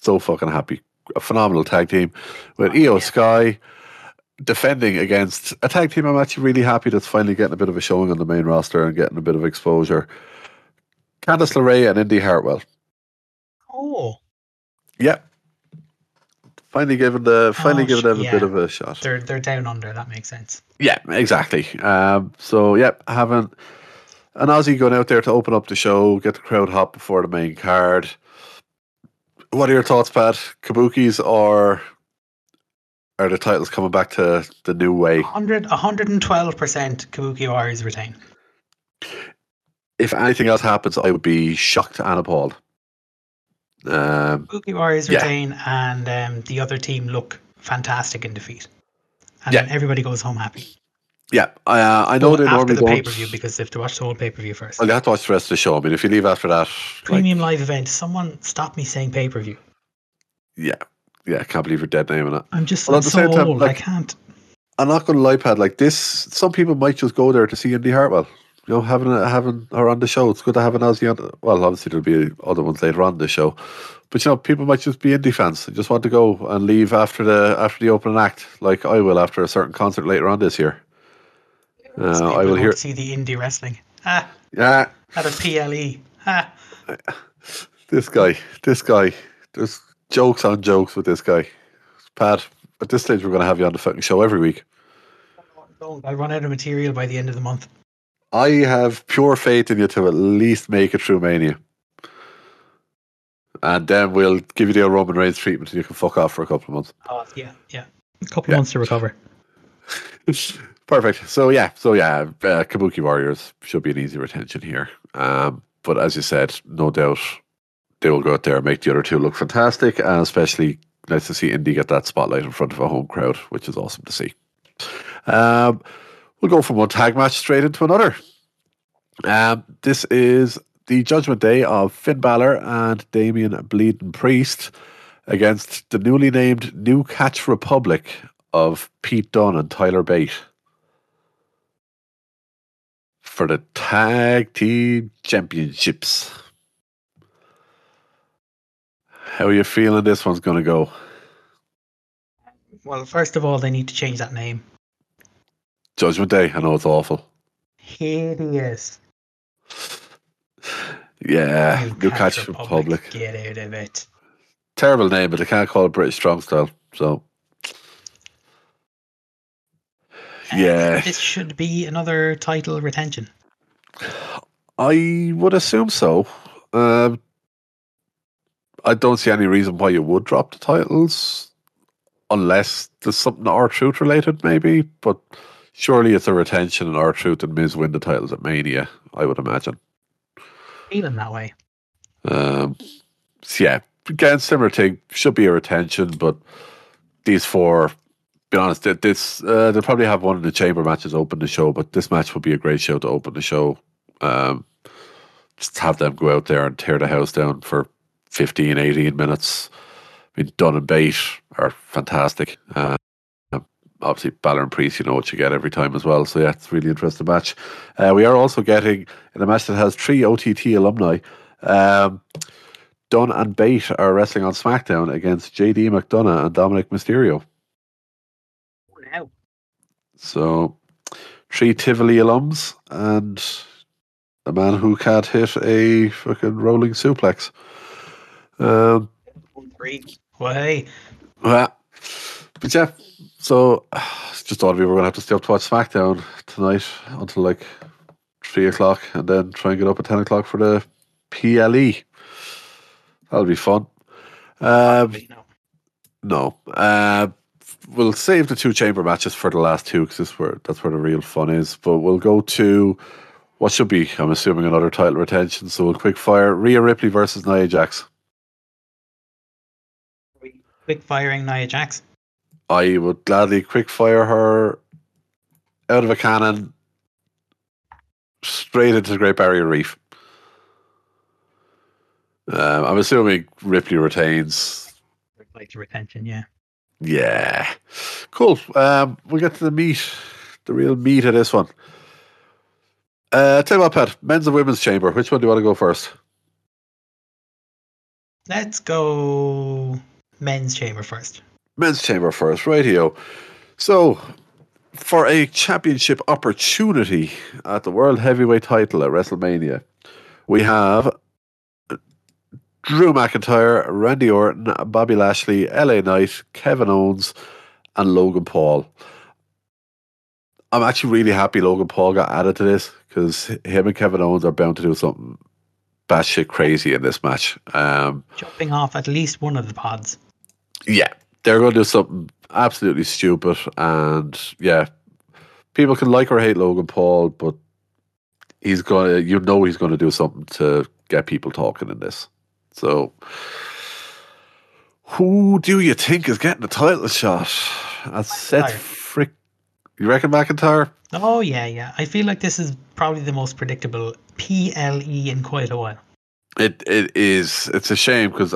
So fucking happy. A phenomenal tag team with Iyo yeah. Sky defending against a tag team I'm actually really happy that's finally getting a bit of a showing on the main roster and getting a bit of exposure. Candice LeRae and Indi Hartwell. Oh, Yeah. Finally giving the finally Oh, giving sh- them a bit of a shot. they're they're down under. That makes sense. Yeah, exactly. Um, so, yep, having an Aussie going out there to open up the show, get the crowd hot before the main card. What are your thoughts, Pat? Kabukis or are the titles coming back to the new way? 100, 112 percent Kabuki Warriors retain. If anything else happens, I would be shocked and appalled. Um, Kabuki Warriors Yeah. retain, and um, the other team look fantastic in defeat. And Yeah. then everybody goes home happy. yeah, I, uh, I know they after normally the don't. pay per view because they have to watch the whole pay per view first. Well, you have to watch the rest of the show. I mean, if you leave after that, like, Premium live event. Someone stop me saying pay per view. yeah, yeah, I can't believe you're dead naming it. I'm just Well, at the so same time, old. I can't. I'm not going to lie, Pat. Like this, some people might just go there to see Indi Hartwell. You know, having a, having her on the show. It's good to have an Aussie on. Well, obviously there'll be other ones later on the show, but you know, people might just be indie fans They just want to go and leave after the after the opening act, like I will after a certain concert later on this year. Uh, I will hear. to see the indie wrestling. Ah, Yeah, at a PLE. Ah, this guy, this guy. There's jokes on jokes with this guy. Pat, at this stage, we're going to have you on the fucking show every week. don't. I run out of material by the end of the month. I have pure faith in you to at least make it through Mania. And then we'll give you the Roman Reigns treatment and you can fuck off for a couple of months. Oh, yeah, yeah. A couple Yeah. months to recover. Perfect. So, yeah, so yeah, uh, Kabuki Warriors should be an easy retention here. Um, but as you said, no doubt they will go out there and make the other two look fantastic. And especially nice to see Indi get that spotlight in front of a home crowd, which is awesome to see. Um, we'll go from one tag match straight into another. Um, this is the Judgment Day of Finn Balor and Damian Bleeding Priest against the newly named New Catch Republic of Pete Dunne and Tyler Bate for the Tag Team Championships. How are you feeling this one's going to go? Well, first of all, they need to change that name. Judgment Day. I know it's awful. Hideous. Yeah, New Catch Republic. Get out of it. Terrible name, but they can't call it British Strong Style. So, Uh, yeah, This should be another title retention. I would assume so. Um, I don't see any reason why you would drop the titles, unless there's something R Truth related, maybe. But surely it's a retention, and R Truth and Miz win the titles at Mania. I would imagine. Feeling that way. Um, so yeah, again, similar thing. Should be a retention, but these four, be honest, this uh, they'll probably have one of the chamber matches open the show, but this match would be a great show to open the show. Um, just have them go out there and tear the house down for 15, 18 minutes. I mean, Dunne and Bate are fantastic. Uh, obviously, Balor and Priest, you know what you get every time as well. So, yeah, it's a really interesting match. Uh, we are also getting in a match that has three OTT alumni. Um, Dunne and Bate are wrestling on SmackDown against JD McDonagh and Dominik Mysterio. Now, So, three Tivoli alums and a man who can't hit a fucking rolling suplex. Um, three. Well, yeah. But yeah, so just thought we were going to have to stay up to watch SmackDown tonight until like three o'clock and then try and get up at 10 o'clock for the PLE. That'll be fun. Um, No. Uh, we'll save the two chamber matches for the last two because where that's where the real fun is. But we'll go to what should be, I'm assuming, another title retention. So we'll quick fire Rhea Ripley versus Nia Jax. Quick firing Nia Jax. I would gladly quick fire her out of a cannon straight into the Great Barrier Reef. Um, I'm assuming Ripley retains. Like the retention, yeah. Yeah. Cool. Um, we'll get to the meat, the real meat of this one. Uh, tell you what, Pat, men's and women's chamber. Which one do you want to go first? Let's go men's chamber first. Men's chamber first, radio. So, for a championship opportunity at the World Heavyweight title at WrestleMania, we have Drew McIntyre, Randy Orton, Bobby Lashley, LA Knight, Kevin Owens, and Logan Paul. I'm actually really happy Logan Paul got added to this because him and Kevin Owens are bound to do something batshit crazy in this match. Um, Jumping off at least one of the pods. Yeah, they're going to do something absolutely stupid, and yeah, people can like or hate Logan Paul, but he's going to, you know, he's going to do something to get people talking in this. So, who do you think is getting the title shot? That's Seth. Frick. You reckon McIntyre? Oh yeah, yeah. I feel like this is probably the most predictable PLE in quite a while. It it is. It's a shame because,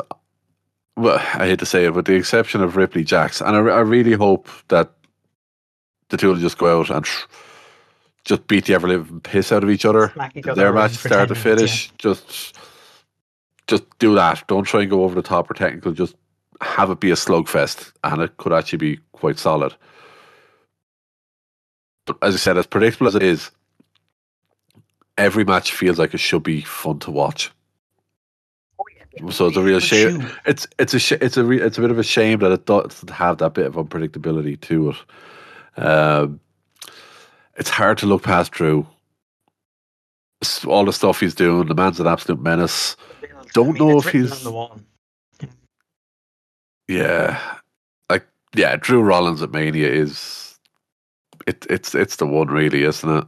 well, I hate to say it, with the exception of Ripley Jax, and I, I really hope that the two will just go out and just beat the ever living piss out of each other. Each other Their match start to finish, just just do that. Don't try and go over the top or technical. Just have it be a slugfest, and it could actually be quite solid. But as I said, as predictable as it is, every match feels like it should be fun to watch. So it's a real shame. It's it's a sh- it's a re- it's a bit of a shame that it doesn't have that bit of unpredictability to it. Um, it's hard to look past Drew. All the stuff he's doing, the man's an absolute menace. Don't know if he's- on the wall. Yeah, like yeah, Drew Rollins at Mania is it it's it's the one really, isn't it?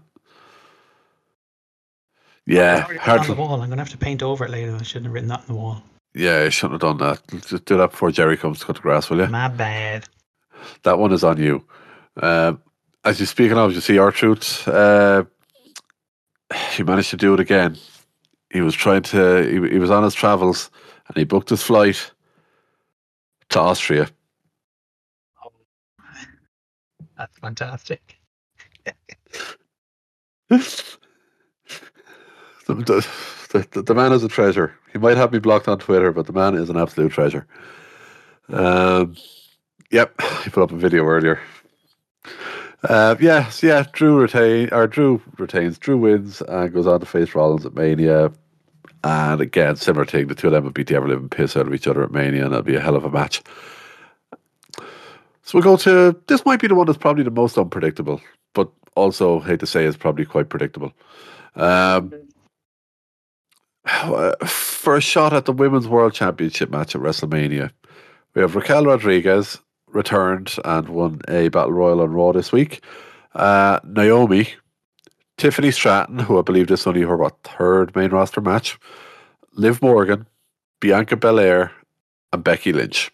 Yeah, already hard on the wall. I'm gonna have to paint over it later. I shouldn't have written that on the wall. yeah, I shouldn't have done that. Just do that before Jerry comes to cut the grass, will you? My bad. That one is on you. Um, as you're speaking of, you see R Truth. Uh, he managed to do it again. he was trying to. He, he was on his travels, and he booked his flight to Austria. That's fantastic. the, the, the, the man is a treasure. He might have me blocked on Twitter, but the man is an absolute treasure. Um, yep, he put up a video earlier. Uh, yes, yeah, Drew retain or Drew retains. Drew wins and goes on to face Rollins at Mania. And again, similar thing, the two of them would beat the ever living piss out of each other at Mania, and it'll be a hell of a match. So we'll go to this might be the one that's probably the most unpredictable, but also hate to say is probably quite predictable. Um, for a shot at the Women's World Championship match at WrestleMania, we have Raquel Rodriguez returned and won a Battle Royal on Raw this week. Uh, Naomi, Tiffany Stratton, who I believe this only her what, third main roster match, Liv Morgan, Bianca Belair, and Becky Lynch.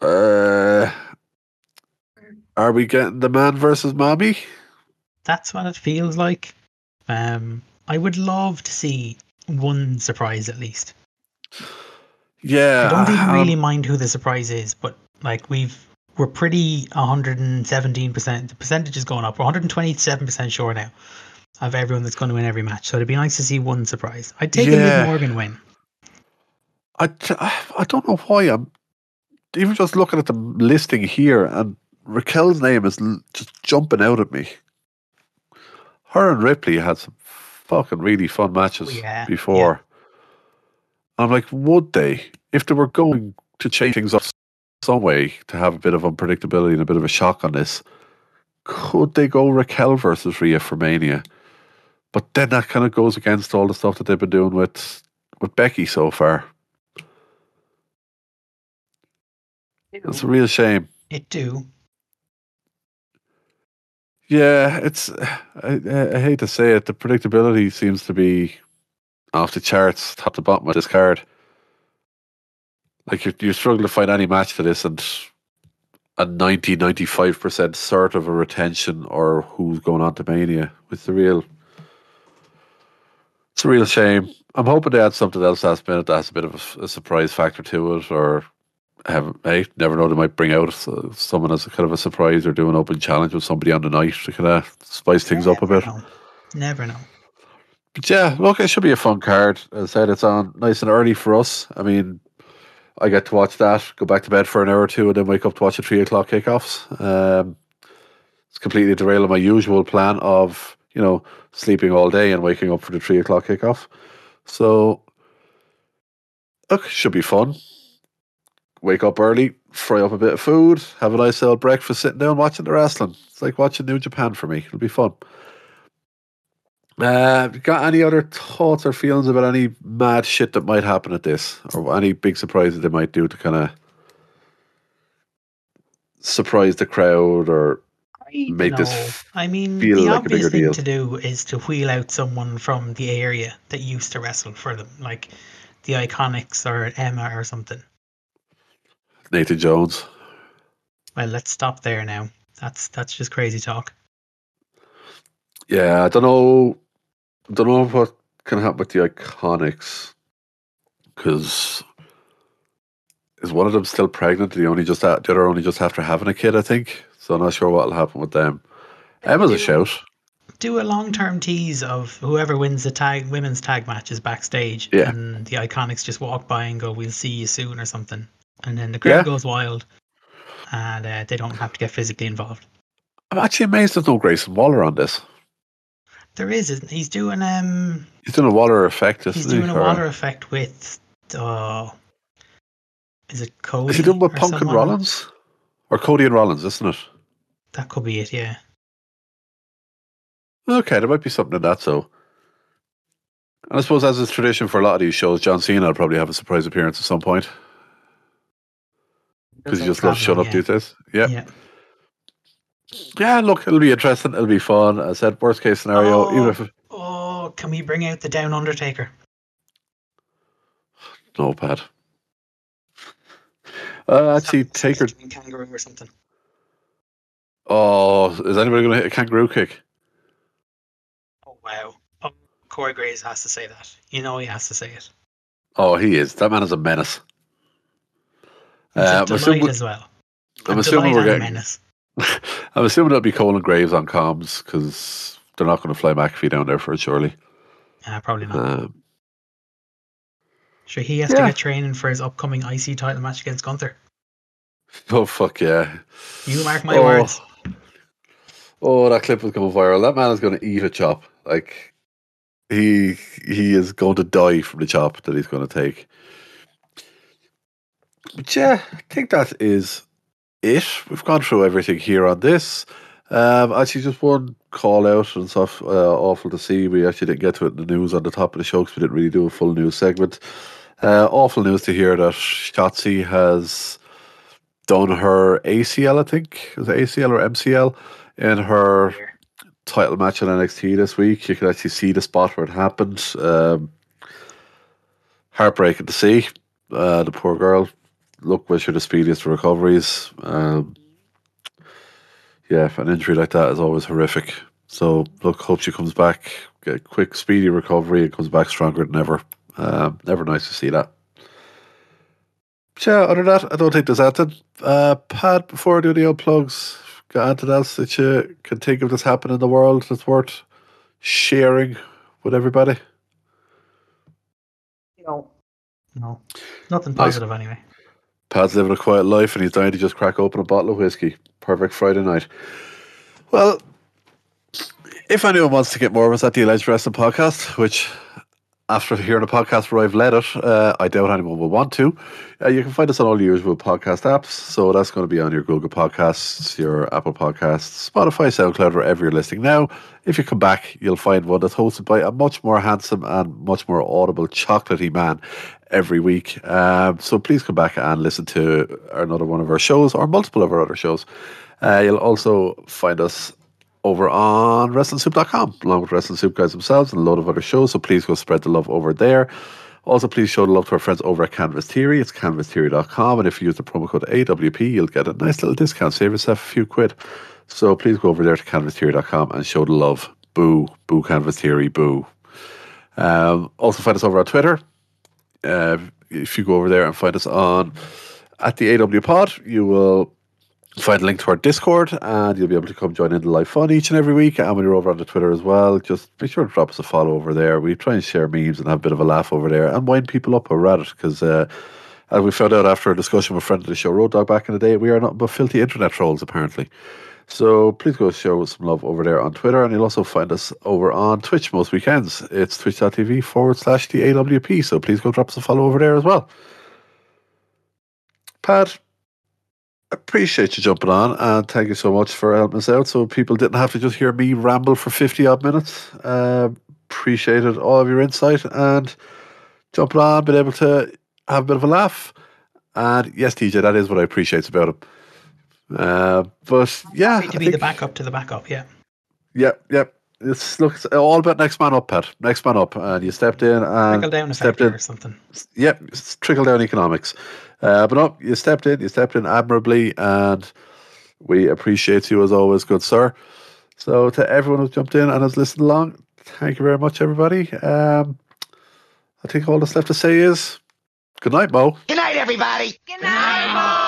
Uh, are we getting the man versus mommy? That's what it feels like. Um, I would love to see one surprise at least. Yeah, I don't even um, really mind who the surprise is, but like we've we're pretty 117%. The percentage is going up. We're 127% sure now of everyone that's going to win every match. So it'd be nice to see one surprise. I'd take a Yeah. Liv Morgan win. I, I don't know why I'm even just looking at the listing here, and Raquel's name is just jumping out at me. Her and Ripley had some fucking really fun matches Oh, yeah, before. I'm like, would they, if they were going to change things up some way to have a bit of unpredictability and a bit of a shock on this, could they go Raquel versus Rhea for Mania? But then that kind of goes against all the stuff that they've been doing with with Becky so far. It's a real shame. It do. Yeah, it's. I, I hate to say it. The predictability seems to be off the charts, top to bottom of this card. Like you, you struggle to find any match to this, and a 90 95 percent sort of a retention or who's going on to Mania. It's a real. It's a real shame. I'm hoping they add something else last minute that has a bit of a surprise factor to it, or have never know they might bring out someone as a kind of a surprise or do an open challenge with somebody on the night to kind of spice things up a bit. know. Never know. But yeah, look, it should be a fun card. As I said, it's on nice and early for us. I mean, I get to watch that, go back to bed for an hour or two, and then wake up to watch the three o'clock kickoffs. Um, it's completely derailing my usual plan of you know sleeping all day and waking up for the three o'clock kickoff. So, look, should be fun. Wake up early, fry up a bit of food, have a nice little breakfast, sitting down watching the wrestling. It's like watching New Japan for me. It'll be fun. Uh, got any other thoughts or feelings about any mad shit that might happen at this, or any big surprises they might do to kind of surprise the crowd, or I Make this I mean, the like obvious thing deal. to do is to wheel out someone from the area that used to wrestle for them, like the Iconics or Emma or something. Nathan Jones? Well, let's stop there now. That's that's just crazy talk. Yeah, I don't know. Don't know what can happen with the Iconics because is one of them still pregnant? The only just the other only just after having a kid, I think. So I'm not sure what'll happen with them. Emma's a shout. Do a long term tease of whoever wins the tag women's tag matches backstage, Yeah. and the Iconics just walk by and go, "We'll see you soon" or something, and then the crowd Yeah. goes wild, and uh, they don't have to get physically involved. I'm actually amazed there's no Grayson Waller on this. There is, isn't he's doing um He's doing a Waller effect, isn't he's he? doing a Or- Waller effect with uh is it Cody? Is he doing with Punk and? Rollins? Or Cody and Rollins, isn't it? That could be it, yeah. Okay, there might be something in that. So, and I suppose as is tradition for a lot of these shows, John Cena will probably have a surprise appearance at some point because he just loves showing up yeah. these days. Yeah. Yeah. yeah, Look, it'll be interesting. It'll be fun. I said, worst case scenario, even if Oh, can we bring out the Down Undertaker? no bad. Uh, actually, Taker. Kangaroo or something. Oh, is anybody going to hit a kangaroo kick? Oh, Wow. Oh, Corey Graves has to say that. You know he has to say it. Oh, he is. That man is a menace. Uh, I'm assuming- as well. I'm A assuming we're getting. I'm assuming it'll be Cole and Graves on comms because they're not going to fly McAfee down there for it, surely. Uh, probably not. Um, Sure, he has yeah. to get training for his upcoming IC title match against Gunther. oh fuck yeah! You mark my oh, words. Oh, that clip was going viral. That man is going to eat a chop. Like he he is going to die from the chop that he's going to take. But yeah, I think that is it. We've gone through everything here on this. Um, actually, just one call out and stuff. Uh, awful to see. We actually didn't get to it in the news on the top of the show because we didn't really do a full news segment. Uh, awful news to hear that Shotzi has done her ACL. I think is it ACL or MCL in her title match in NXT this week. You can actually see the spot where it happened. Um, heartbreaking to see. Uh, the poor girl. Look, wish her the speediest recoveries. Um, yeah, an injury like that is always horrific. So, look, hope she comes back, get a quick, speedy recovery, and comes back stronger than ever. Um, never nice to see that. But yeah, other than that, I don't think there's anything. Uh, Pat, before I do the old plugs, got anything else that you can think of that's happened in the world that's worth sharing with everybody? No. No. Nothing Nice. positive anyway. Pat's living a quiet life and he's dying to just crack open a bottle of whiskey. Perfect Friday night. Well, if anyone wants to get more of us at the Alleged Wrestling Podcast, which after hearing a podcast where I've led it, uh, I doubt anyone will want to. Uh, you can find us on all the usual podcast apps. So that's going to be on your Google Podcasts, your Apple Podcasts, Spotify, SoundCloud, wherever you're listening now. If you come back, you'll find one that's hosted by a much more handsome and much more audible, chocolatey man every week. Um, so please come back and listen to another one of our shows or multiple of our other shows. Uh, you'll also find us over on WrestlingSoup.com, along with Wrestling Soup guys themselves and a load of other shows. So please go spread the love over there. Also, please show the love to our friends over at Canvas Theory. It's canvastheory.com. And if you use the promo code AWP, you'll get a nice little discount. Save yourself a few quid. So please go over there to canvastheory.com and show the love. Boo. Boo Canvas Theory. Boo. Um, also, find us over on Twitter. Uh, if you go over there and find us on at the AW Pod, you will find a link to our Discord and you'll be able to come join in the live fun each and every week. And when you're over on the Twitter as well, just make sure to drop us a follow over there. We try and share memes and have a bit of a laugh over there and wind people up over at it because. Uh, as we found out after a discussion with a friend of the show, Road Dog, back in the day, we are not but filthy internet trolls, apparently. So please go show some love over there on Twitter, and you'll also find us over on Twitch most weekends. It's twitch.tv forward slash the AWP. So please go drop us a follow over there as well. Pat, appreciate you jumping on, and thank you so much for helping us out. So people didn't have to just hear me ramble for 50 odd minutes. Uh, appreciated all of your insight and jumping on, been able to have a bit of a laugh. And yes, TJ, that is what I appreciate about him. Uh, but yeah, Great I to be the backup to the backup, yeah. Yep, yep. It's looks all about next man up, Pat. Next man up, and you stepped in and Trickle down stepped in. or something. Yep, it's trickle down economics. Uh, but no, you stepped in. You stepped in admirably, and we appreciate you as always, good sir. So to everyone who's jumped in and has listened along, thank you very much, everybody. Um, I think all that's left to say is good night, Mo. Good night, everybody. Good night,